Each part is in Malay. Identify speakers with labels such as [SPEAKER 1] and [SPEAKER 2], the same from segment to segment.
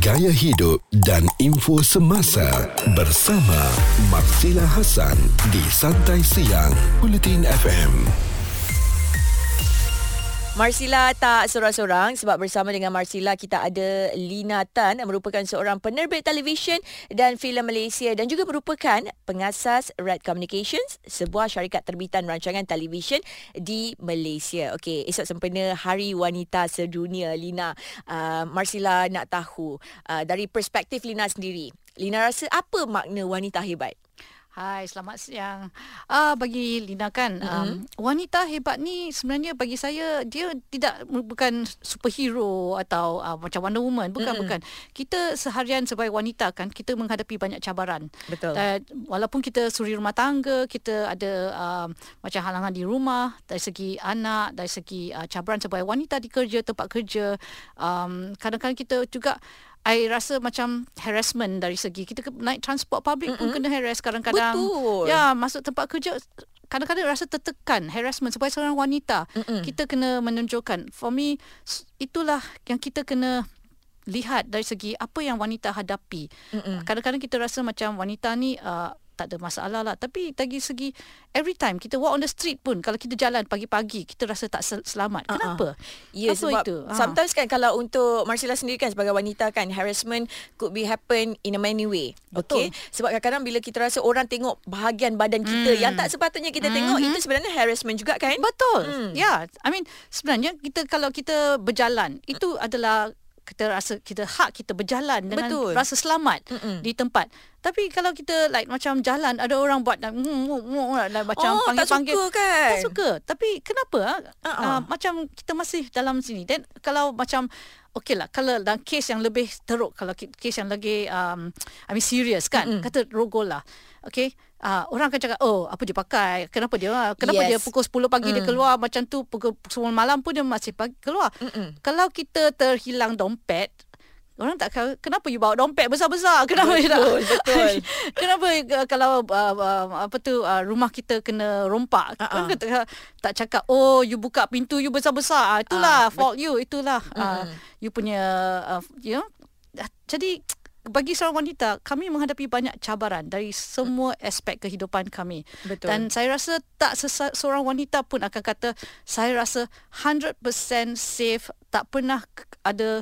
[SPEAKER 1] Gaya hidup dan info semasa bersama Marsila Hasan di Santai Siang Bulletin FM.
[SPEAKER 2] Marsila tak seorang-seorang sebab bersama dengan Marsila kita ada Lina Tan yang merupakan seorang penerbit televisyen dan filem Malaysia dan juga merupakan pengasas Red Communications, sebuah syarikat terbitan rancangan televisyen di Malaysia. Okey, esok sempena Hari Wanita Sedunia Lina. Uh, Marsila nak tahu uh, dari perspektif Lina sendiri. Lina rasa apa makna wanita hebat?
[SPEAKER 3] Hai, selamat siang. Ah uh, bagi Lina kan, mm-hmm. um, wanita hebat ni sebenarnya bagi saya dia tidak bukan superhero atau uh, macam Wonder Woman, bukan mm-hmm. bukan. Kita seharian sebagai wanita kan kita menghadapi banyak cabaran.
[SPEAKER 2] Betul.
[SPEAKER 3] Dan walaupun kita suri rumah tangga, kita ada uh, macam halangan di rumah dari segi anak, dari segi uh, cabaran sebagai wanita di kerja, tempat kerja, um, kadang-kadang kita juga I rasa macam harassment dari segi kita naik transport public mm-hmm. pun kena harass kadang-kadang.
[SPEAKER 2] Betul.
[SPEAKER 3] Ya, masuk tempat kerja kadang-kadang rasa tertekan, harassment sebagai seorang wanita. Mm-hmm. Kita kena menunjukkan. For me itulah yang kita kena lihat dari segi apa yang wanita hadapi. Mm-hmm. Kadang-kadang kita rasa macam wanita ni uh, tak ada masalah lah tapi dari segi every time kita walk on the street pun kalau kita jalan pagi-pagi kita rasa tak selamat uh-uh. kenapa
[SPEAKER 2] ya yeah, sebab itu? sometimes kan kalau untuk Marcella sendiri kan sebagai wanita kan harassment could be happen in a many way okay sebab kadang-kadang bila kita rasa orang tengok bahagian badan kita hmm. yang tak sepatutnya kita tengok mm-hmm. itu sebenarnya harassment juga kan
[SPEAKER 3] betul hmm. ya yeah. i mean sebenarnya kita kalau kita berjalan itu adalah kita rasa kita hak kita berjalan dengan Betul. rasa selamat Mm-mm. di tempat. Tapi kalau kita like macam jalan ada orang buat mm, mm, mm, like, macam
[SPEAKER 2] oh,
[SPEAKER 3] panggil-panggil
[SPEAKER 2] tak suka kan.
[SPEAKER 3] Tak suka. Tapi kenapa uh-uh. uh, macam kita masih dalam sini. Dan kalau macam okey lah kalau dalam kes yang lebih teruk kalau kes yang lagi um, I mean serious kan Mm-mm. kata rogol lah. Okey uh, orang akan cakap oh apa dia pakai kenapa dia kenapa yes. dia pukul 10 pagi mm. dia keluar macam tu pukul 10 malam pun dia masih pagi keluar Mm-mm. kalau kita terhilang dompet Orang tak kenapa you bawa dompet besar-besar? Kenapa betul, tak? Betul. kenapa uh, kalau uh, uh, apa tu uh, rumah kita kena rompak? Uh-uh. Kan kita tak cakap oh you buka pintu you besar-besar. Itulah uh, fault bet- you. Itulah uh, you punya uh, you know. Jadi bagi seorang wanita kami menghadapi banyak cabaran dari semua aspek kehidupan kami Betul. dan saya rasa tak seorang wanita pun akan kata saya rasa 100% safe tak pernah ada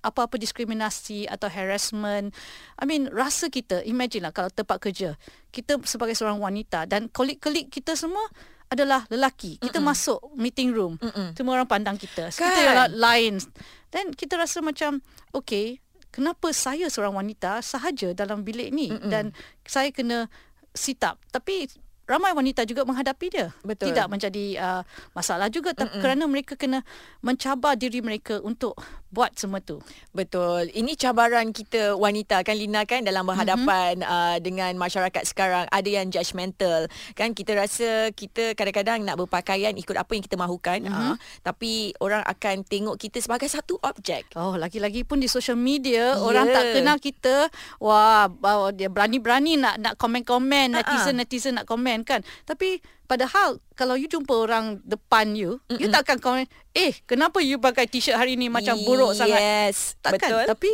[SPEAKER 3] apa-apa diskriminasi atau harassment i mean rasa kita imagine lah kalau tempat kerja kita sebagai seorang wanita dan kolik-kolik kita semua adalah lelaki. Kita Mm-mm. masuk meeting room. Mm-mm. Semua orang pandang kita. Kan? Kita lain. Dan kita rasa macam okay kenapa saya seorang wanita sahaja dalam bilik ni Mm-mm. dan saya kena sit up tapi ramai wanita juga menghadapi dia Betul. tidak menjadi uh, masalah juga Mm-mm. kerana mereka kena mencabar diri mereka untuk buat semua tu.
[SPEAKER 2] Betul. Ini cabaran kita wanita kan Lina kan dalam berhadapan mm-hmm. uh, dengan masyarakat sekarang ada yang judgemental kan kita rasa kita kadang-kadang nak berpakaian ikut apa yang kita mahukan mm-hmm. uh, tapi orang akan tengok kita sebagai satu objek.
[SPEAKER 3] Oh lagi-lagi pun di social media yeah. orang tak kenal kita wah dia berani-berani nak nak komen-komen uh-uh. netizen-netizen nak komen kan. Tapi Padahal kalau you jumpa orang depan you, Mm-mm. you takkan komen, "Eh, kenapa you pakai t-shirt hari ni macam buruk
[SPEAKER 2] yes,
[SPEAKER 3] sangat?"
[SPEAKER 2] Yes,
[SPEAKER 3] takkan.
[SPEAKER 2] betul.
[SPEAKER 3] Tapi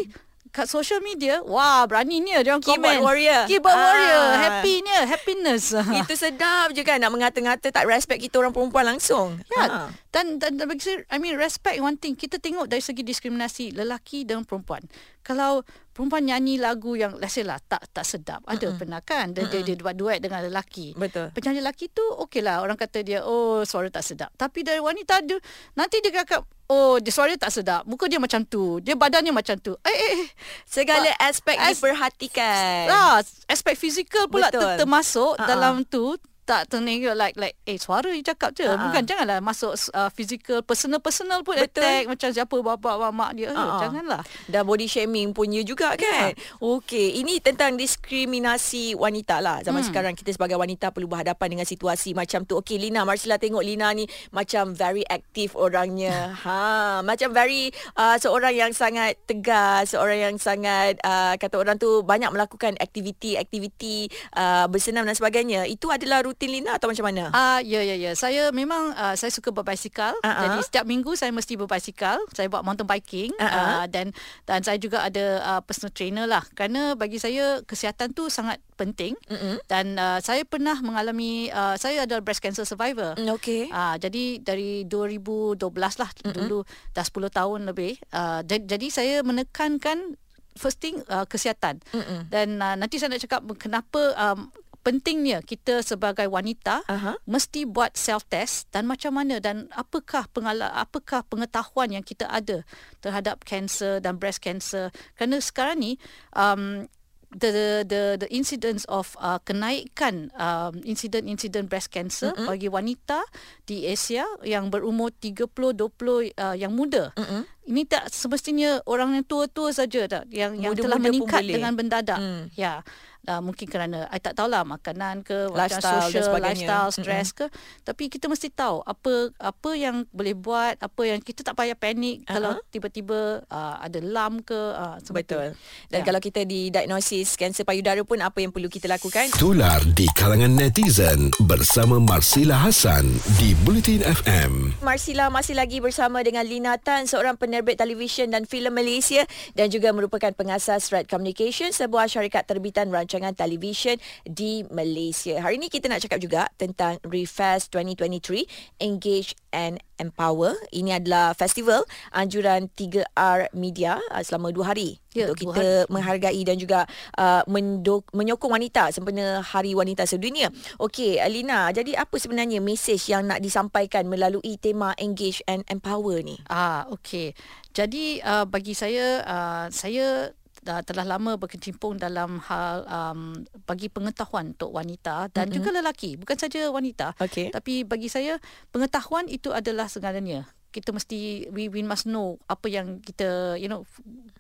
[SPEAKER 3] kat social media, wah beraninya dia orang komen.
[SPEAKER 2] Keyboard warrior.
[SPEAKER 3] Keyboard ah. warrior, happynya, happiness.
[SPEAKER 2] Itu sedap je kan nak mengata-ngata tak respect kita orang perempuan langsung.
[SPEAKER 3] Ya. Ha. Dan dan bagi saya, I mean respect one thing. Kita tengok dari segi diskriminasi lelaki dan perempuan. Kalau perempuan nyanyi lagu yang let's say lah tak tak sedap. Ada Mm-mm. pernah kan dia, dia dia buat duet dengan lelaki.
[SPEAKER 2] Betul.
[SPEAKER 3] Penyanyi lelaki tu okey lah orang kata dia oh suara tak sedap. Tapi dari wanita dia nanti dia cakap oh dia suara tak sedap. Muka dia macam tu. Dia badannya macam tu. Eh eh, eh.
[SPEAKER 2] segala aspek as, diperhatikan.
[SPEAKER 3] Ah, aspek fizikal pula ter- termasuk uh-huh. dalam tu tak ternegak like like eh suara you cakap je uh-huh. bukan janganlah masuk uh, physical personal personal pun Betul. attack macam siapa bapa mak dia uh-huh. janganlah
[SPEAKER 2] dah body shaming punya juga kan yeah. okey ini tentang diskriminasi wanita lah zaman hmm. sekarang kita sebagai wanita perlu berhadapan dengan situasi macam tu okey Lina Marsila tengok Lina ni macam very aktif orangnya ha macam very uh, seorang yang sangat tegas seorang yang sangat uh, kata orang tu banyak melakukan aktiviti-aktiviti uh, bersenam dan sebagainya itu adalah rutin Lina atau macam mana?
[SPEAKER 3] Ah uh, ya ya ya. Saya memang uh, saya suka berbasikal. Uh-huh. Jadi setiap minggu saya mesti berbasikal. Saya buat mountain biking uh-huh. uh, dan dan saya juga ada uh, personal trainer lah. Kerana bagi saya kesihatan tu sangat penting uh-huh. dan uh, saya pernah mengalami uh, saya adalah breast cancer survivor.
[SPEAKER 2] Mm, okay.
[SPEAKER 3] Uh, jadi dari 2012 lah uh-huh. dulu dah 10 tahun lebih. Uh, jadi saya menekankan first thing uh, kesihatan. Uh-uh. Dan uh, nanti saya nak cakap kenapa um, pentingnya kita sebagai wanita uh-huh. mesti buat self test dan macam mana dan apakah pengala apakah pengetahuan yang kita ada terhadap cancer dan breast cancer kerana sekarang ni um, the the the incidence of uh, kenaikan um, incident-incident breast cancer mm-hmm. bagi wanita di Asia yang berumur 30 20 uh, yang muda. Mm-hmm. Ini tak semestinya orang yang tua-tua saja tak yang yang telah meningkat dengan mendadak. Mm. Ya uh, mungkin kerana I tak tahulah makanan ke
[SPEAKER 2] lifestyle
[SPEAKER 3] macam social lifestyle stress mm-hmm. ke tapi kita mesti tahu apa apa yang boleh buat apa yang kita tak payah panik uh-huh. kalau tiba-tiba uh, ada lump ke uh,
[SPEAKER 2] betul dan yeah. kalau kita di diagnosis kanser payudara pun apa yang perlu kita lakukan
[SPEAKER 1] tular di kalangan netizen bersama Marsila Hasan di Bulletin FM
[SPEAKER 2] Marsila masih lagi bersama dengan Lina Tan seorang penerbit televisyen dan filem Malaysia dan juga merupakan pengasas Red Communication sebuah syarikat terbitan rancangan rancangan televisyen di Malaysia. Hari ini kita nak cakap juga tentang Refest 2023 Engage and Empower. Ini adalah festival anjuran 3R Media uh, selama dua hari ya, untuk kita hari. menghargai dan juga uh, mendok- menyokong wanita sempena Hari Wanita Sedunia. Okey, Alina, jadi apa sebenarnya mesej yang nak disampaikan melalui tema Engage and Empower ni?
[SPEAKER 3] Ah, okey. Jadi uh, bagi saya uh, saya uh, telah lama berkecimpung dalam hal um, bagi pengetahuan untuk wanita dan mm-hmm. juga lelaki bukan saja wanita okay. tapi bagi saya pengetahuan itu adalah segalanya kita mesti we we must know apa yang kita you know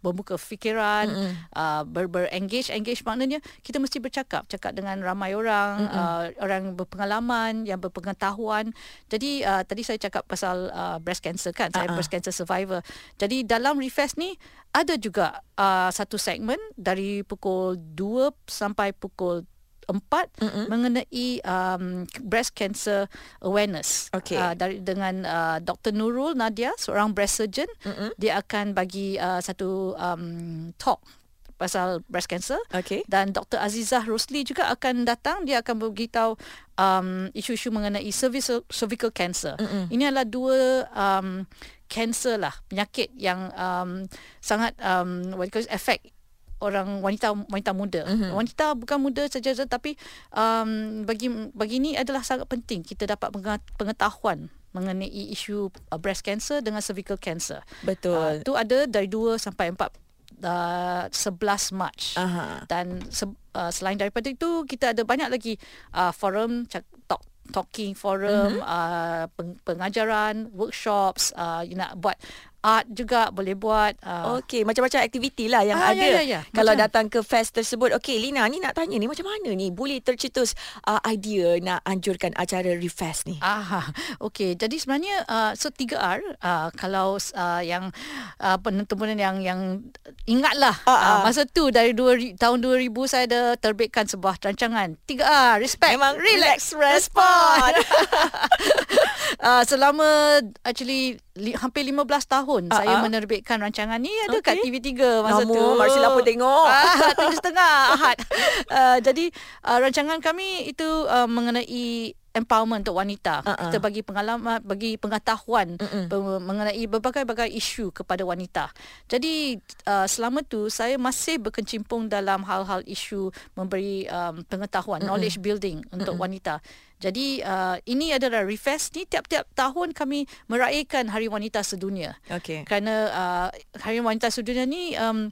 [SPEAKER 3] membuka fikiran mm-hmm. uh, ber, engage engage maknanya kita mesti bercakap cakap dengan ramai orang mm-hmm. uh, orang berpengalaman yang berpengetahuan jadi uh, tadi saya cakap pasal uh, breast cancer kan saya breast cancer survivor jadi dalam refest ni ada juga uh, satu segmen dari pukul 2 sampai pukul empat mm-hmm. mengenai um, breast cancer awareness.
[SPEAKER 2] Okay.
[SPEAKER 3] Uh, dari dengan uh, Dr Nurul Nadia, seorang breast surgeon, mm-hmm. dia akan bagi uh, satu um, talk pasal breast cancer.
[SPEAKER 2] Okay.
[SPEAKER 3] Dan Dr Azizah Rosli juga akan datang, dia akan beritahu um, isu-isu mengenai cervical, cervical cancer. Mm-hmm. Ini adalah dua um, cancer lah, penyakit yang um, sangat um, what you call effect orang wanita wanita muda. Mm-hmm. Wanita bukan muda saja tapi um, bagi bagi ini adalah sangat penting kita dapat pengetahuan mengenai isu uh, breast cancer dengan cervical cancer.
[SPEAKER 2] Betul.
[SPEAKER 3] Itu uh, ada dari 2 sampai 4 uh, 11 Mac. Uh-huh. Dan se- uh, selain daripada itu kita ada banyak lagi uh, forum talk talking forum mm-hmm. uh, pengajaran workshops uh, you nak buat art juga boleh buat.
[SPEAKER 2] Uh. Okey, macam-macam aktiviti lah yang ah, ada. Ya, ya, ya. Kalau macam. datang ke fest tersebut. Okey, Lina, ni nak tanya ni macam mana ni boleh tercetus uh, idea nak anjurkan acara Refest ni?
[SPEAKER 3] Aha. Okey, jadi sebenarnya uh, so 3R uh, kalau uh, yang uh, penentuan yang yang ingatlah uh, uh. Uh, masa tu dari dua, tahun 2000 saya ada terbitkan sebuah rancangan 3R respect
[SPEAKER 2] memang relax respond.
[SPEAKER 3] uh, selama actually li, hampir 15 tahun uh-huh. saya menerbitkan rancangan ni ada okay. kat TV3 masa Nama, tu.
[SPEAKER 2] Marsila pun tengok.
[SPEAKER 3] Ah, tujuh setengah Ahad. Uh, jadi uh, rancangan kami itu uh, mengenai empowerment untuk wanita. Uh-uh. Kita bagi pengalaman, bagi pengetahuan uh-uh. mengenai berbagai-bagai isu kepada wanita. Jadi uh, selama tu saya masih berkecimpung dalam hal-hal isu memberi um, pengetahuan, uh-uh. knowledge building untuk uh-uh. wanita. Jadi uh, ini adalah Refest ni tiap-tiap tahun kami meraihkan Hari Wanita Sedunia.
[SPEAKER 2] Okay.
[SPEAKER 3] Kerana uh, Hari Wanita Sedunia ni um,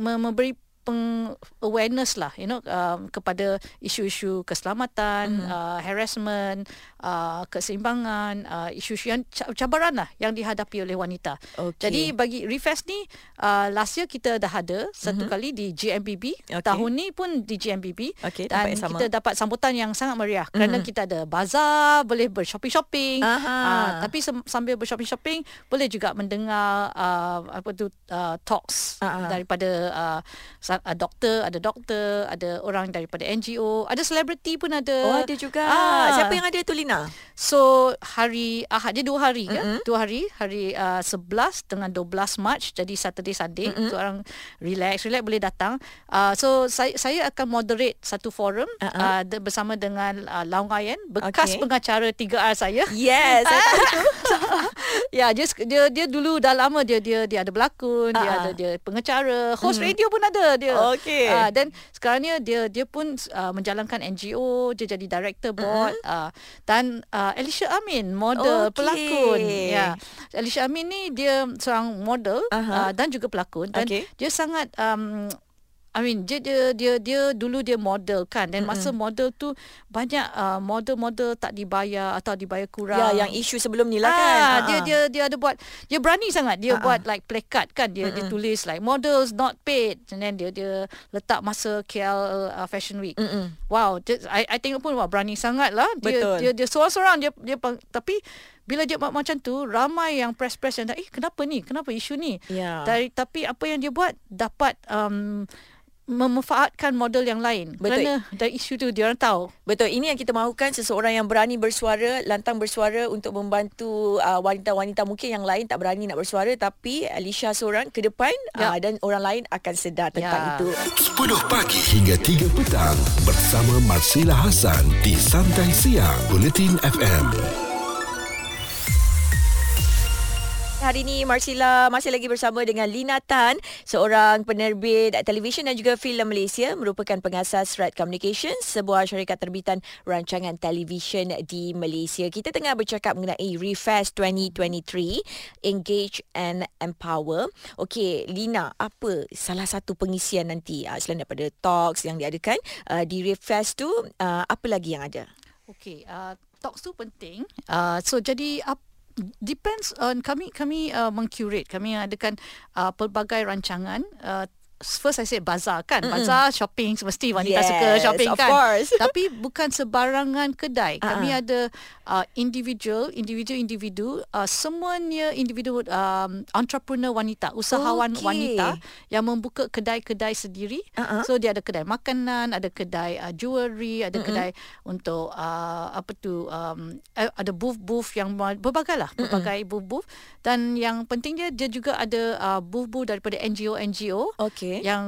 [SPEAKER 3] memberi peng awareness lah you know um, kepada isu-isu keselamatan mm-hmm. uh, harassment uh, keseimbangan uh, isu-isu yang cabaran lah yang dihadapi oleh wanita.
[SPEAKER 2] Okay.
[SPEAKER 3] Jadi bagi Refest ni uh, last year kita dah ada satu mm-hmm. kali di GMBB. Okay. Tahun ni pun di GMBB
[SPEAKER 2] okay,
[SPEAKER 3] dan kita dapat sambutan yang sangat meriah mm-hmm. kerana kita ada bazar, boleh bershopping-shopping. Uh, tapi sambil bershopping-shopping boleh juga mendengar uh, apa tu uh, talks uh-huh. daripada uh, doktor, ada doktor, ada orang daripada NGO, ada selebriti pun ada.
[SPEAKER 2] Oh ada juga. Ah. Siapa yang ada tu Lina?
[SPEAKER 3] So hari Ahad dia dua hari mm-hmm. kan? Dua hari, hari uh, 11 dengan 12 Mac jadi Saturday Sunday mm-hmm. so orang relax, relax boleh datang. Uh, so saya saya akan moderate satu forum uh-huh. uh, de, bersama dengan uh, Laung Ayen, bekas okay. pengacara 3R saya.
[SPEAKER 2] Yes, saya tahu.
[SPEAKER 3] ya, dia, dia dia dulu dah lama dia dia dia ada berlakon, uh-huh. dia ada dia pengacara, host mm-hmm. radio pun ada dia.
[SPEAKER 2] Okay.
[SPEAKER 3] Uh, dan sekarang ni dia dia pun uh, menjalankan NGO, dia jadi director board uh-huh. uh, dan uh, Alicia Amin model okay. pelakon. Ya. Alicia Amin ni dia seorang model uh-huh. uh, dan juga pelakon dan okay. dia sangat um, I mean dia dia dia, dia dulu dia model kan dan masa mm-hmm. model tu banyak uh, model-model tak dibayar atau dibayar kurang.
[SPEAKER 2] Ya yang isu sebelum ni lah kan.
[SPEAKER 3] Ah, uh-huh. dia dia dia ada buat dia berani sangat dia uh-huh. buat like placard kan dia mm-hmm. dia tulis like models not paid and then dia dia letak masa KL uh, Fashion Week. Mm-hmm. Wow, dia, I I tengok pun wah berani sangat lah dia
[SPEAKER 2] Betul.
[SPEAKER 3] dia dia seorang-seorang dia dia tapi bila dia buat macam tu ramai yang press-press yang eh kenapa ni kenapa isu ni
[SPEAKER 2] yeah.
[SPEAKER 3] Dari, tapi apa yang dia buat dapat um, memanfaatkan model yang lain betul. kerana dari isu tu dia orang tahu
[SPEAKER 2] betul ini yang kita mahukan seseorang yang berani bersuara lantang bersuara untuk membantu uh, wanita-wanita mungkin yang lain tak berani nak bersuara tapi Alicia seorang ke depan ya. uh, dan orang lain akan sedar tentang ya. itu
[SPEAKER 1] 10 pagi hingga 3 petang bersama Marsila Hasan di Santai Siang Bulletin FM
[SPEAKER 2] Hari ini Marsila masih lagi bersama dengan Lina Tan, seorang penerbit televisyen dan juga filem Malaysia, merupakan pengasas Red Communications, sebuah syarikat terbitan rancangan televisyen di Malaysia. Kita tengah bercakap mengenai Refest 2023, Engage and Empower. Okey, Lina, apa salah satu pengisian nanti uh, selain daripada talks yang diadakan uh, di Refest tu, uh, apa lagi yang ada?
[SPEAKER 3] Okey, uh, talks tu penting. Uh, so jadi apa depends on kami kami uh, mengcurate. Kami adakan uh, pelbagai rancangan uh, first I say bazaar kan mm-hmm. bazaar shopping mesti wanita yes, suka shopping
[SPEAKER 2] of
[SPEAKER 3] kan
[SPEAKER 2] course.
[SPEAKER 3] tapi bukan sebarangan kedai uh-huh. kami ada uh, individual individu individu uh, semuanya individu um, entrepreneur wanita usahawan okay. wanita yang membuka kedai-kedai sendiri uh-huh. so dia ada kedai makanan ada kedai uh, jewelry ada mm-hmm. kedai untuk uh, apa tu um, eh, ada booth-booth yang berbagai lah berbagai mm-hmm. booth-booth dan yang pentingnya dia juga ada uh, booth-booth daripada NGO-NGO
[SPEAKER 2] okay okay.
[SPEAKER 3] yang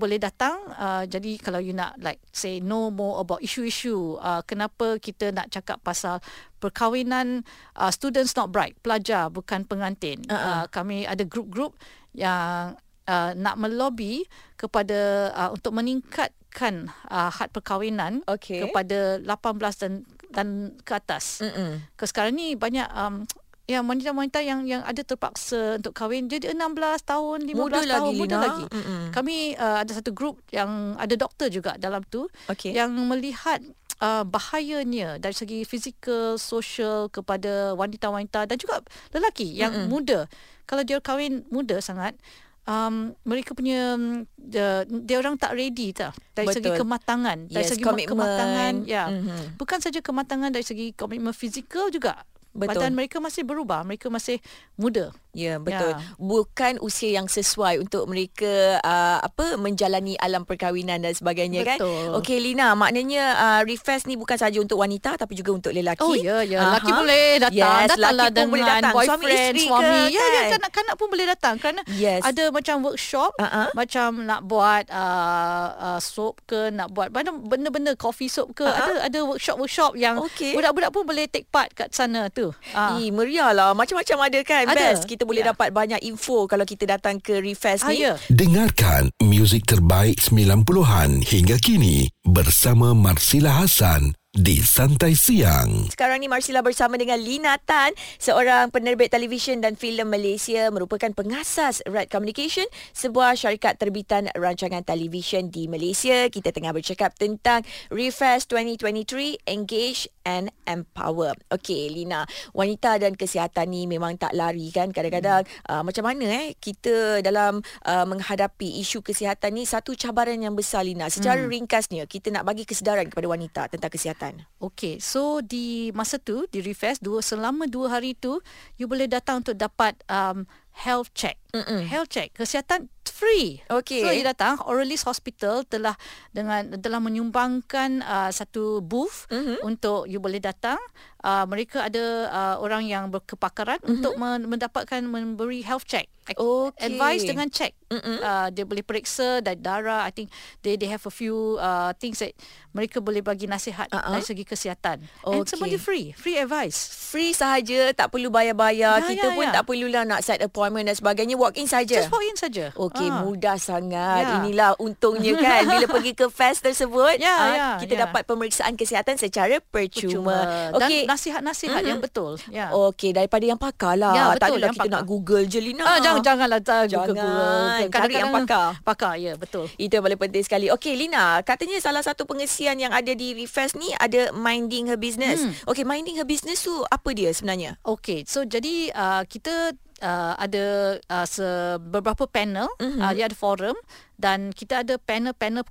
[SPEAKER 3] boleh datang uh, jadi kalau you nak like say know more about issue-issue uh, kenapa kita nak cakap pasal perkahwinan uh, students not bride pelajar bukan pengantin uh-uh. uh, kami ada group-group yang uh, nak melobi kepada uh, untuk meningkatkan uh, had perkahwinan
[SPEAKER 2] okay.
[SPEAKER 3] kepada 18 dan dan ke atas. Mm-mm. Ke sekarang ni banyak um, yang wanita-wanita yang yang ada terpaksa untuk kahwin dia 16 tahun 15
[SPEAKER 2] muda
[SPEAKER 3] tahun
[SPEAKER 2] lagi,
[SPEAKER 3] muda
[SPEAKER 2] Lina.
[SPEAKER 3] lagi Mm-mm. kami uh, ada satu grup yang ada doktor juga dalam tu
[SPEAKER 2] okay.
[SPEAKER 3] yang melihat uh, bahayanya dari segi fizikal sosial kepada wanita-wanita dan juga lelaki yang Mm-mm. muda kalau dia kahwin muda sangat um, mereka punya dia, dia orang tak ready tak dari Betul. segi kematangan dari
[SPEAKER 2] yes,
[SPEAKER 3] segi kematangan ya mm-hmm. bukan saja kematangan dari segi komitmen fizikal juga Betul. Badan mereka masih berubah, mereka masih muda.
[SPEAKER 2] Ya, betul. Ya. Bukan usia yang sesuai untuk mereka uh, apa menjalani alam perkahwinan dan sebagainya
[SPEAKER 3] betul.
[SPEAKER 2] kan. Okey Lina, maknanya uh, refresh ni bukan saja untuk wanita tapi juga untuk lelaki.
[SPEAKER 3] Oh ya, ya. Lelaki boleh datang.
[SPEAKER 2] Yes,
[SPEAKER 3] Datanglah
[SPEAKER 2] lelaki pun boleh datang.
[SPEAKER 3] boyfriend, suami isteri suami.
[SPEAKER 2] ke.
[SPEAKER 3] Ya, kan? ya, kanak-kanak pun boleh datang kerana
[SPEAKER 2] yes.
[SPEAKER 3] ada macam workshop, uh-huh. macam nak buat uh, uh, soap ke, nak buat benda-benda coffee soap ke, uh-huh. ada ada workshop-workshop yang okay. budak-budak pun boleh take part kat sana tu.
[SPEAKER 2] Uh. Eh, meriah lah. Macam-macam ada kan. Ada. Best. Kita boleh yeah. dapat banyak info kalau kita datang ke Refest ni.
[SPEAKER 3] Ah, yeah.
[SPEAKER 1] Dengarkan muzik terbaik 90-an hingga kini bersama Marsila Hasan di Santai Siang.
[SPEAKER 2] Sekarang ni Marsila bersama dengan Lina Tan, seorang penerbit televisyen dan filem Malaysia merupakan pengasas Red Communication, sebuah syarikat terbitan rancangan televisyen di Malaysia. Kita tengah bercakap tentang Refresh 2023 Engage and Empower. Okey Lina, wanita dan kesihatan ni memang tak lari kan kadang-kadang hmm. uh, macam mana eh kita dalam uh, menghadapi isu kesihatan ni satu cabaran yang besar Lina. Secara hmm. ringkasnya kita nak bagi kesedaran kepada wanita tentang kesihatan.
[SPEAKER 3] Okay, so di masa tu di Refresh dua selama dua hari tu you boleh datang untuk dapat um, health check. Mm-mm. Health check kesihatan free.
[SPEAKER 2] Okay.
[SPEAKER 3] So you datang Oralis Hospital telah dengan telah menyumbangkan uh, satu booth mm-hmm. untuk you boleh datang. Uh, mereka ada uh, orang yang berkepakaran mm-hmm. untuk mendapatkan memberi health check. Okay. Advice dengan check. Uh, dia boleh periksa dari darah. I think they they have a few uh, things that mereka boleh bagi nasihat uh-huh. dari segi kesihatan. Okay. And semua free. Free advice.
[SPEAKER 2] Free sahaja. Tak perlu bayar-bayar. Ya, Kita ya, pun ya. tak perlulah nak set appointment dan sebagainya. Walk in saja.
[SPEAKER 3] Just walk in saja.
[SPEAKER 2] Okay. Uh. Mudah sangat. Ya. Inilah untungnya kan. Bila pergi ke fest tersebut. Ya, uh, ya, kita ya. dapat pemeriksaan kesihatan secara percuma.
[SPEAKER 3] percuma. Okay. Dan nasihat-nasihat mm-hmm. yang betul.
[SPEAKER 2] Ya. Okay. Daripada yang pakar lah. Betul. Tak adalah kita pakar. nak google je Lina.
[SPEAKER 3] Uh, jangan, janganlah.
[SPEAKER 2] Jangan. Google. Cari yang pakar.
[SPEAKER 3] Pakar, ya. Betul.
[SPEAKER 2] Itu yang paling penting sekali. Okay Lina. Katanya salah satu pengesian yang ada di Refresh ni ada minding her business. Hmm. Okay, minding her business tu apa dia sebenarnya?
[SPEAKER 3] Okay, so jadi uh, kita uh, ada uh, se- beberapa panel, mm-hmm. uh, dia ada forum dan kita ada panel-panel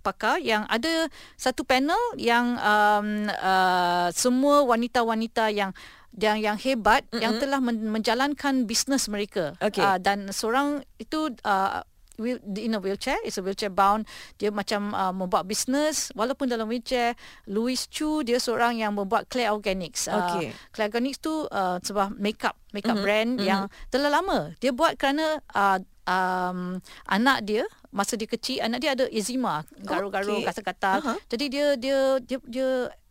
[SPEAKER 3] pakar yang ada satu panel yang um, uh, semua wanita-wanita yang yang yang hebat mm-hmm. yang telah menjalankan bisnes mereka okay. uh, dan seorang itu uh, wheel, in a wheelchair is a wheelchair bound dia macam uh, membuat bisnes walaupun dalam wheelchair Louis Chu dia seorang yang membuat Clay Organics okay. uh, Clay Organics tu uh, sebuah makeup makeup mm-hmm. brand mm-hmm. yang telah lama dia buat kerana uh, um, anak dia masa dia kecil anak dia ada eczema garu-garu okay. kata-kata uh-huh. jadi dia dia dia dia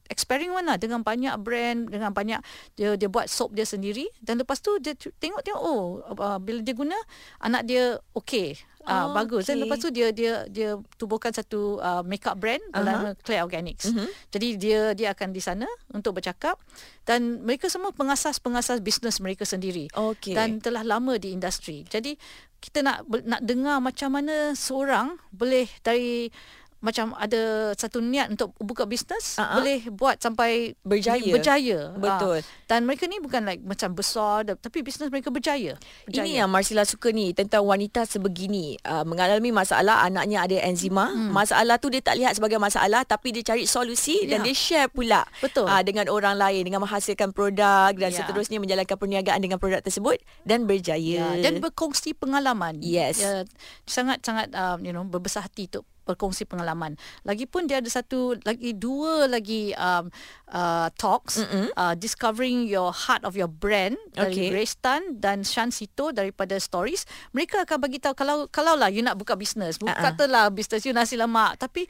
[SPEAKER 3] eksperimen lah dengan banyak brand dengan banyak dia dia buat soap dia sendiri dan lepas tu dia tengok tengok oh uh, bila dia guna anak dia okey Ah uh, bagus. Okay. Dan lepas tu dia dia dia tubuhkan satu uh, makeup brand dalam uh-huh. Clay Organics. Uh-huh. Jadi dia dia akan di sana untuk bercakap dan mereka semua pengasas-pengasas bisnes mereka sendiri. Okay. Dan telah lama di industri. Jadi kita nak nak dengar macam mana seorang boleh dari macam ada satu niat untuk buka bisnes uh-huh. boleh buat sampai
[SPEAKER 2] berjaya
[SPEAKER 3] berjaya
[SPEAKER 2] betul
[SPEAKER 3] uh, dan mereka ni bukan like macam besar tapi bisnes mereka berjaya. berjaya
[SPEAKER 2] ini yang Marsila suka ni tentang wanita sebegini uh, mengalami masalah anaknya ada enzima hmm. masalah tu dia tak lihat sebagai masalah tapi dia cari solusi ya. dan dia share pula
[SPEAKER 3] betul uh,
[SPEAKER 2] dengan orang lain dengan menghasilkan produk dan ya. seterusnya menjalankan perniagaan dengan produk tersebut dan berjaya
[SPEAKER 3] ya. dan berkongsi pengalaman
[SPEAKER 2] yes
[SPEAKER 3] ya, sangat sangat um, you know berbesar hati untuk berkongsi pengalaman. Lagipun dia ada satu lagi dua lagi um, uh, talks uh, discovering your heart of your brand dari Grace Tan dan Shan Sito daripada Stories. Mereka akan bagi tahu kalau kalau lah you nak buka bisnes, buka uh-uh. katalah bisnes you nasi lemak tapi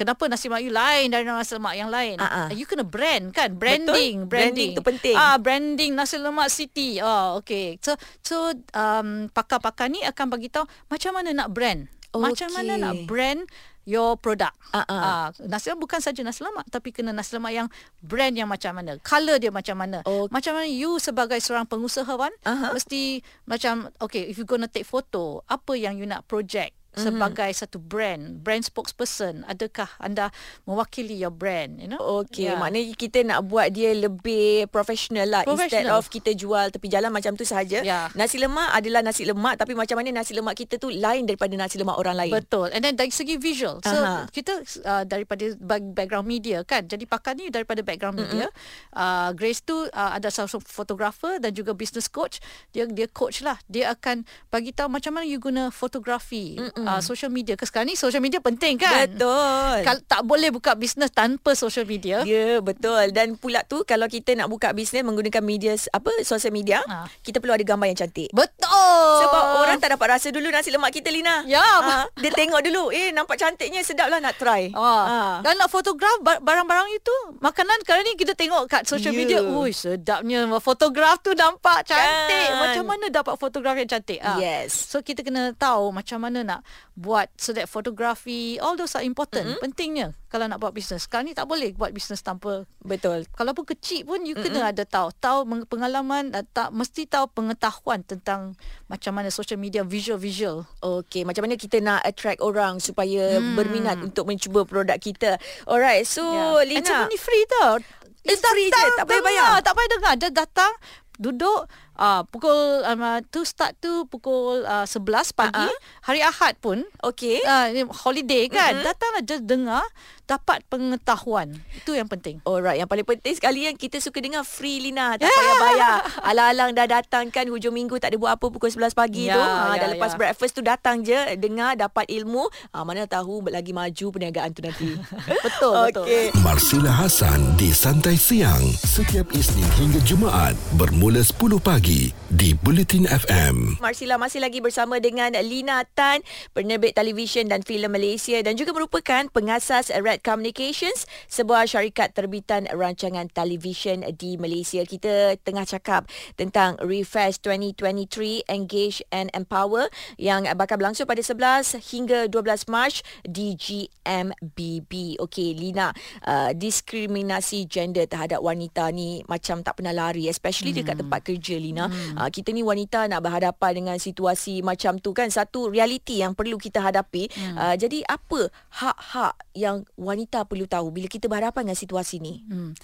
[SPEAKER 3] Kenapa nasi lemak you lain dari nasi lemak yang lain? Uh-uh. You kena brand kan? Branding,
[SPEAKER 2] Betul? branding. Branding tu penting.
[SPEAKER 3] Ah, branding nasi lemak city. Oh, okay. So, so um, pakar-pakar ni akan bagi tahu macam mana nak brand. Okay. Macam mana nak brand your product. Uh-uh. Uh, nasi lemak bukan saja nasi lemak tapi kena nasi lemak yang brand yang macam mana, color dia macam mana. Okay. Macam mana you sebagai seorang pengusahawan uh-huh. mesti macam okay if you gonna take photo, apa yang you nak project mm-hmm. sebagai satu brand, brand spokesperson, adakah anda mewakili your brand, you know?
[SPEAKER 2] Okay, yeah. maknanya kita nak buat dia lebih professional lah instead of kita jual tepi jalan macam tu saja. Yeah. Nasi lemak adalah nasi lemak tapi macam mana nasi lemak kita tu lain daripada nasi lemak orang lain.
[SPEAKER 3] Betul. And then dari segi visual. So uh-huh. kita uh, daripada background media kan. Jadi pakar ni daripada background media. Mm-hmm. Uh, Grace tu uh, ada seorang fotografer dan juga business coach. Dia dia coach lah. Dia akan bagi tahu macam mana you guna fotografi. Mm-hmm mm. uh, social media. Ke sekarang ni social media penting kan?
[SPEAKER 2] Betul.
[SPEAKER 3] Kalau tak boleh buka bisnes tanpa social media.
[SPEAKER 2] Ya, yeah, betul. Dan pula tu kalau kita nak buka bisnes menggunakan media apa social media, uh. kita perlu ada gambar yang cantik.
[SPEAKER 3] Betul.
[SPEAKER 2] Sebab orang tak dapat rasa dulu nasi lemak kita Lina.
[SPEAKER 3] Ya. Uh,
[SPEAKER 2] dia tengok dulu, eh nampak cantiknya sedaplah nak try. Uh.
[SPEAKER 3] Uh. Dan nak fotograf barang-barang itu, makanan sekarang ni kita tengok kat social yeah. media, ui sedapnya fotograf tu nampak cantik. Kan. Macam mana dapat fotograf yang cantik? Uh.
[SPEAKER 2] Yes.
[SPEAKER 3] So kita kena tahu macam mana nak buat so that photography all those are important mm-hmm. pentingnya kalau nak buat bisnes sekarang ni tak boleh buat bisnes tanpa
[SPEAKER 2] betul
[SPEAKER 3] kalau pun kecil pun you mm-hmm. kena ada tahu tahu pengalaman tak mesti tahu pengetahuan tentang macam mana social media visual visual
[SPEAKER 2] okey macam mana kita nak attract orang supaya hmm. berminat untuk mencuba produk kita alright so yeah. Lina
[SPEAKER 3] and ni free tau
[SPEAKER 2] It's free je tak payah bayar
[SPEAKER 3] tak payah dengar dia datang duduk uh, pukul um, tu start tu pukul uh, 11 pagi uh-huh. Hari Ahad pun
[SPEAKER 2] okey.
[SPEAKER 3] uh, holiday kan uh-huh. datanglah just dengar dapat pengetahuan. Itu yang penting.
[SPEAKER 2] Alright yang paling penting sekali yang kita suka dengar free Lina. Tak payah bayar. Alang-alang dah datang kan hujung minggu tak ada buat apa pukul 11 pagi yeah, tu. Ha, yeah, dah lepas yeah. breakfast tu datang je dengar dapat ilmu. Ha, mana tahu lagi maju perniagaan tu nanti.
[SPEAKER 3] Betul betul. Okay.
[SPEAKER 1] Marsila Hasan di Santai Siang setiap Isnin hingga Jumaat bermula 10 pagi di Bulletin FM
[SPEAKER 2] Marsila masih lagi bersama dengan Lina Tan penerbit televisyen dan filem Malaysia dan juga merupakan pengasas Red Communications, sebuah syarikat terbitan rancangan televisyen di Malaysia. Kita tengah cakap tentang Refresh 2023 Engage and Empower yang bakal berlangsung pada 11 hingga 12 Mac di GMBB. Okey, Lina, uh, diskriminasi gender terhadap wanita ni macam tak pernah lari especially hmm. dekat tempat kerja Lina. Hmm. Uh, kita ni wanita nak berhadapan dengan situasi macam tu kan satu realiti yang perlu kita hadapi. Hmm. Uh, jadi apa hak-hak yang wanita perlu tahu bila kita berhadapan dengan situasi ni? Hmm.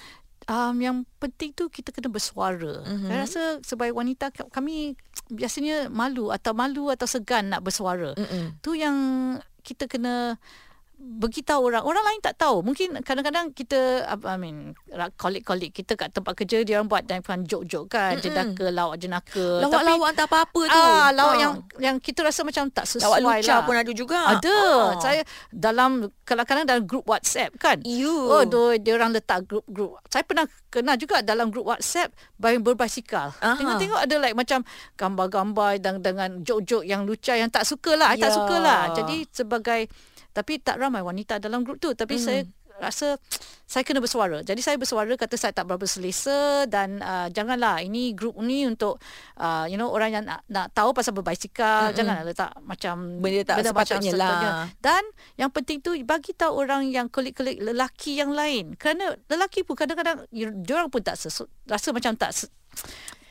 [SPEAKER 3] Um, yang penting tu kita kena bersuara. Mm-hmm. Saya rasa sebagai wanita kami biasanya malu atau malu atau segan nak bersuara. Mm-hmm. Tu yang kita kena beritahu orang. Orang lain tak tahu. Mungkin kadang-kadang kita I mean kolik-kolik kita kat tempat kerja dia orang buat dan kan joke-joke kan. Mm-hmm. jenaka lawak jenaka.
[SPEAKER 2] Lawak-lawak tak apa-apa tu.
[SPEAKER 3] Ah lawak ha. yang yang kita rasa macam tak sesuai
[SPEAKER 2] lawak
[SPEAKER 3] lucah
[SPEAKER 2] lah. pun ada juga.
[SPEAKER 3] Ada. Oh. saya dalam kadang-kadang dalam grup WhatsApp kan.
[SPEAKER 2] You.
[SPEAKER 3] oh do, dia orang letak grup-grup saya pernah kena juga dalam grup WhatsApp bayang berbasikal tengok-tengok ada like macam gambar-gambar dan dengan joke-joke yang lucah yang tak suka lah. Yeah. tak suka lah. Jadi sebagai tapi tak ramai wanita dalam grup tu tapi mm. saya rasa saya kena bersuara. Jadi saya bersuara kata saya tak berapa selesa dan uh, janganlah ini grup ni untuk uh, you know orang yang nak, nak tahu pasal berbasikal mm-hmm. janganlah letak macam
[SPEAKER 2] benda tak benda sepatutnya macam lah.
[SPEAKER 3] Dan yang penting tu bagi tahu orang yang kolik-kolik lelaki yang lain. Kerana lelaki pun kadang-kadang orang pun tak sesu, rasa macam tak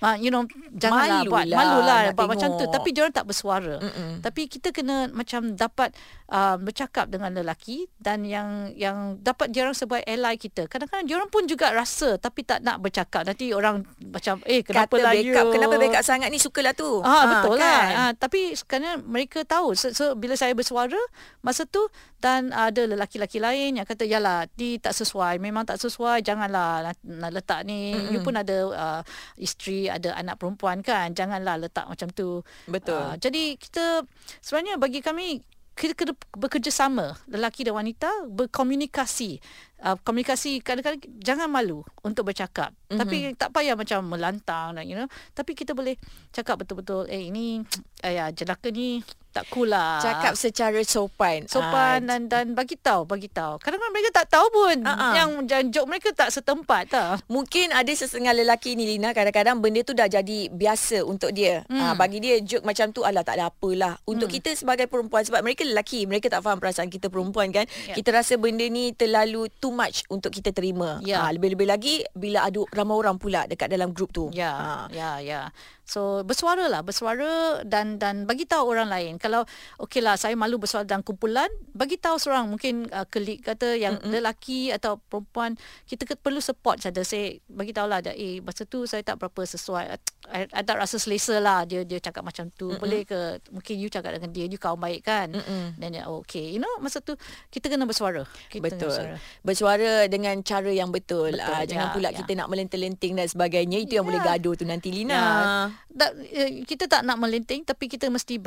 [SPEAKER 3] uh, you know janganlah malu buat lah, malulah buat macam tu tapi dia orang tak bersuara Mm-mm. tapi kita kena macam dapat uh, bercakap dengan lelaki dan yang yang dapat dia orang sebagai ally kita. Kadang-kadang dia orang pun juga rasa tapi tak nak bercakap. Nanti orang macam eh kenapa lah
[SPEAKER 2] backup, kenapa backup sangat ni? Sukalah tu.
[SPEAKER 3] Ah, ha, betul lah. kan? lah ha, tapi kerana mereka tahu. So, so bila saya bersuara masa tu dan ada lelaki-lelaki lain yang kata yalah di tak sesuai. Memang tak sesuai. Janganlah nak, nak letak ni. Mm-mm. you pun ada uh, isteri ada anak perempuan kan? Janganlah letak macam tu.
[SPEAKER 2] Betul. Uh,
[SPEAKER 3] jadi kita sebenarnya bagi kami kita kena bekerjasama. Lelaki dan wanita berkomunikasi uh, komunikasi kadang-kadang jangan malu untuk bercakap mm-hmm. tapi tak payah macam melantang you know tapi kita boleh cakap betul-betul eh ini ayah jenaka ni tak cool lah.
[SPEAKER 2] Cakap secara sopan.
[SPEAKER 3] Sopan uh, dan dan bagi tahu, bagi tahu. Kadang-kadang mereka tak tahu pun uh-uh. yang joke mereka tak setempat tak.
[SPEAKER 2] Mungkin ada sesetengah lelaki ni Lina kadang-kadang benda tu dah jadi biasa untuk dia. Hmm. Uh, bagi dia joke macam tu alah tak ada apalah. Untuk hmm. kita sebagai perempuan sebab mereka lelaki, mereka tak faham perasaan kita perempuan kan. Yeah. Kita rasa benda ni terlalu too much untuk kita terima. Yeah. Uh, lebih-lebih lagi bila ada ramai orang pula dekat dalam grup tu.
[SPEAKER 3] Ya, yeah. uh. ya, yeah, ya. Yeah. So bersuara lah bersuara dan dan bagi tahu orang lain. Kalau okeylah saya malu bersuara dalam kumpulan, bagi tahu seorang mungkin uh, kelik kata yang mm-hmm. lelaki atau perempuan kita perlu support saja. Saya bagi tahulah ada eh masa tu saya tak berapa sesuai. I, I tak rasa selesa lah dia dia cakap macam tu. Mm-hmm. Boleh ke mungkin you cakap dengan dia you kawan baik kan? Dan mm-hmm. oh, okay you know masa tu kita kena bersuara. Kita
[SPEAKER 2] betul. Bersuara. bersuara dengan cara yang betul. betul. Uh, jangan ya, pula ya. kita nak melenting-lenting dan sebagainya. Itu yang ya. boleh gaduh tu nanti Lina. Ya
[SPEAKER 3] tak, eh, kita tak nak melenting tapi kita mesti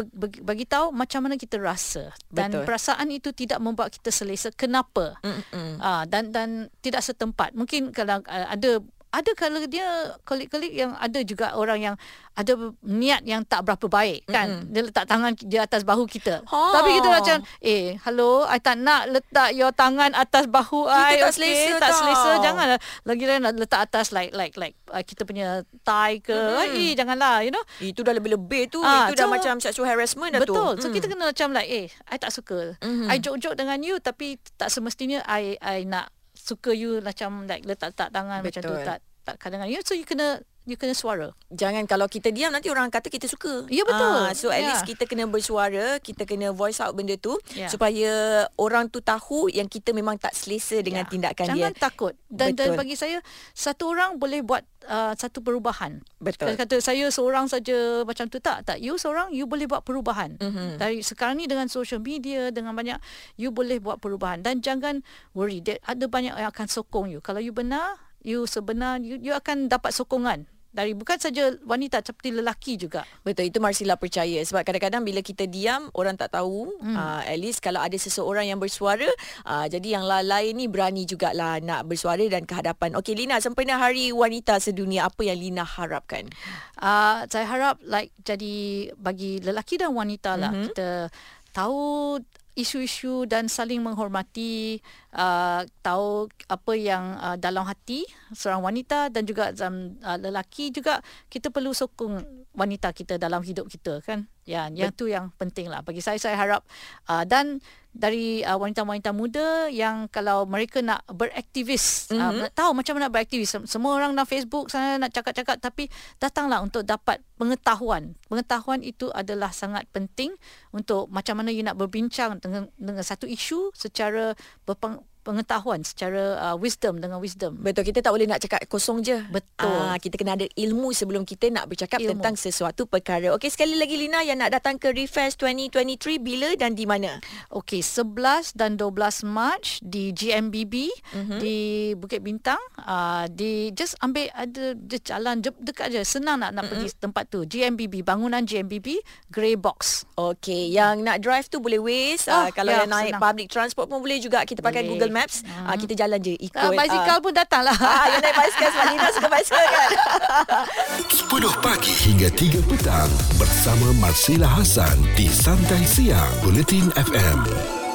[SPEAKER 3] bagi tahu macam mana kita rasa. Dan Betul. perasaan itu tidak membuat kita selesa. Kenapa? Uh, dan dan tidak setempat. Mungkin kalau uh, ada ada kalau dia kolik-kolik yang ada juga orang yang ada niat yang tak berapa baik kan mm-hmm. dia letak tangan di atas bahu kita ha. tapi kita macam eh hello I tak nak letak your tangan atas bahu
[SPEAKER 2] I tak okay, selesa
[SPEAKER 3] tak selesa janganlah lagi lain nak letak atas like like like uh, kita punya tie ke mm-hmm. eh janganlah you know
[SPEAKER 2] itu dah lebih-lebih tu ha, itu so, dah macam sexual harassment dah
[SPEAKER 3] betul. tu betul so mm. kita kena macam like eh I tak suka mm-hmm. I joke-joke dengan you tapi tak semestinya I I nak suka you macam like letak-letak tangan betul. macam tu tak tak kadang-kadang you so you kena you kena suara.
[SPEAKER 2] Jangan kalau kita diam nanti orang kata kita suka.
[SPEAKER 3] Ya betul. Uh,
[SPEAKER 2] so at yeah. least kita kena bersuara, kita kena voice out benda tu yeah. supaya orang tu tahu yang kita memang tak selesa dengan yeah. tindakan
[SPEAKER 3] Jangan
[SPEAKER 2] dia.
[SPEAKER 3] Jangan takut. Dan, dan bagi saya satu orang boleh buat uh, satu perubahan.
[SPEAKER 2] Betul.
[SPEAKER 3] Kata saya seorang saja macam tu tak. Tak you seorang you boleh buat perubahan. Mm-hmm. Dari sekarang ni dengan social media dengan banyak you boleh buat perubahan dan jangan worry. Ada banyak yang akan sokong you. Kalau you benar you sebenar you, you akan dapat sokongan dari bukan saja wanita tapi lelaki juga.
[SPEAKER 2] Betul itu Marsila percaya sebab kadang-kadang bila kita diam orang tak tahu hmm. uh, at least kalau ada seseorang yang bersuara uh, jadi yang lain ni berani jugalah nak bersuara dan kehadapan. Okey Lina sempena hari wanita sedunia apa yang Lina harapkan?
[SPEAKER 3] Uh, saya harap like jadi bagi lelaki dan wanita lah mm-hmm. kita tahu isu-isu dan saling menghormati uh, tahu apa yang uh, dalam hati seorang wanita dan juga um, uh, lelaki juga kita perlu sokong wanita kita dalam hidup kita kan? Ya yang tu yang penting lah bagi saya. Saya harap uh, dan dari uh, wanita-wanita muda yang kalau mereka nak beraktivis mm-hmm. uh, nak tahu macam mana nak beraktivis. Semua orang dalam Facebook sana nak cakap-cakap tapi datanglah untuk dapat pengetahuan. Pengetahuan itu adalah sangat penting untuk macam mana you nak berbincang dengan dengan satu isu secara berpeng, pengetahuan secara uh, wisdom dengan wisdom.
[SPEAKER 2] Betul kita tak boleh nak cakap kosong je.
[SPEAKER 3] Betul. Uh,
[SPEAKER 2] kita kena ada ilmu sebelum kita nak bercakap ilmu. tentang sesuatu perkara. Okey sekali lagi Lina yang nak datang ke Refest 2023 bila dan di mana?
[SPEAKER 3] Okey 11 dan 12 Mac di GMBB mm-hmm. di Bukit Bintang. Uh, di just ambil ada de jalan de, dekat aja senang nak nak mm-hmm. pergi tempat tu. GMBB bangunan GMBB Grey Box.
[SPEAKER 2] Okey yang nak drive tu boleh Waze. Oh, uh, kalau ya, yang naik senang. public transport pun boleh juga kita pakai Google Maps hmm. uh, kita jalan je ikut uh,
[SPEAKER 3] basikal uh, pun datanglah uh,
[SPEAKER 2] yang naik basikal sebab Nina suka basikal. Kan
[SPEAKER 1] 10 pagi hingga 3 petang bersama Marsila Hasan di Santai Siang Bulletin FM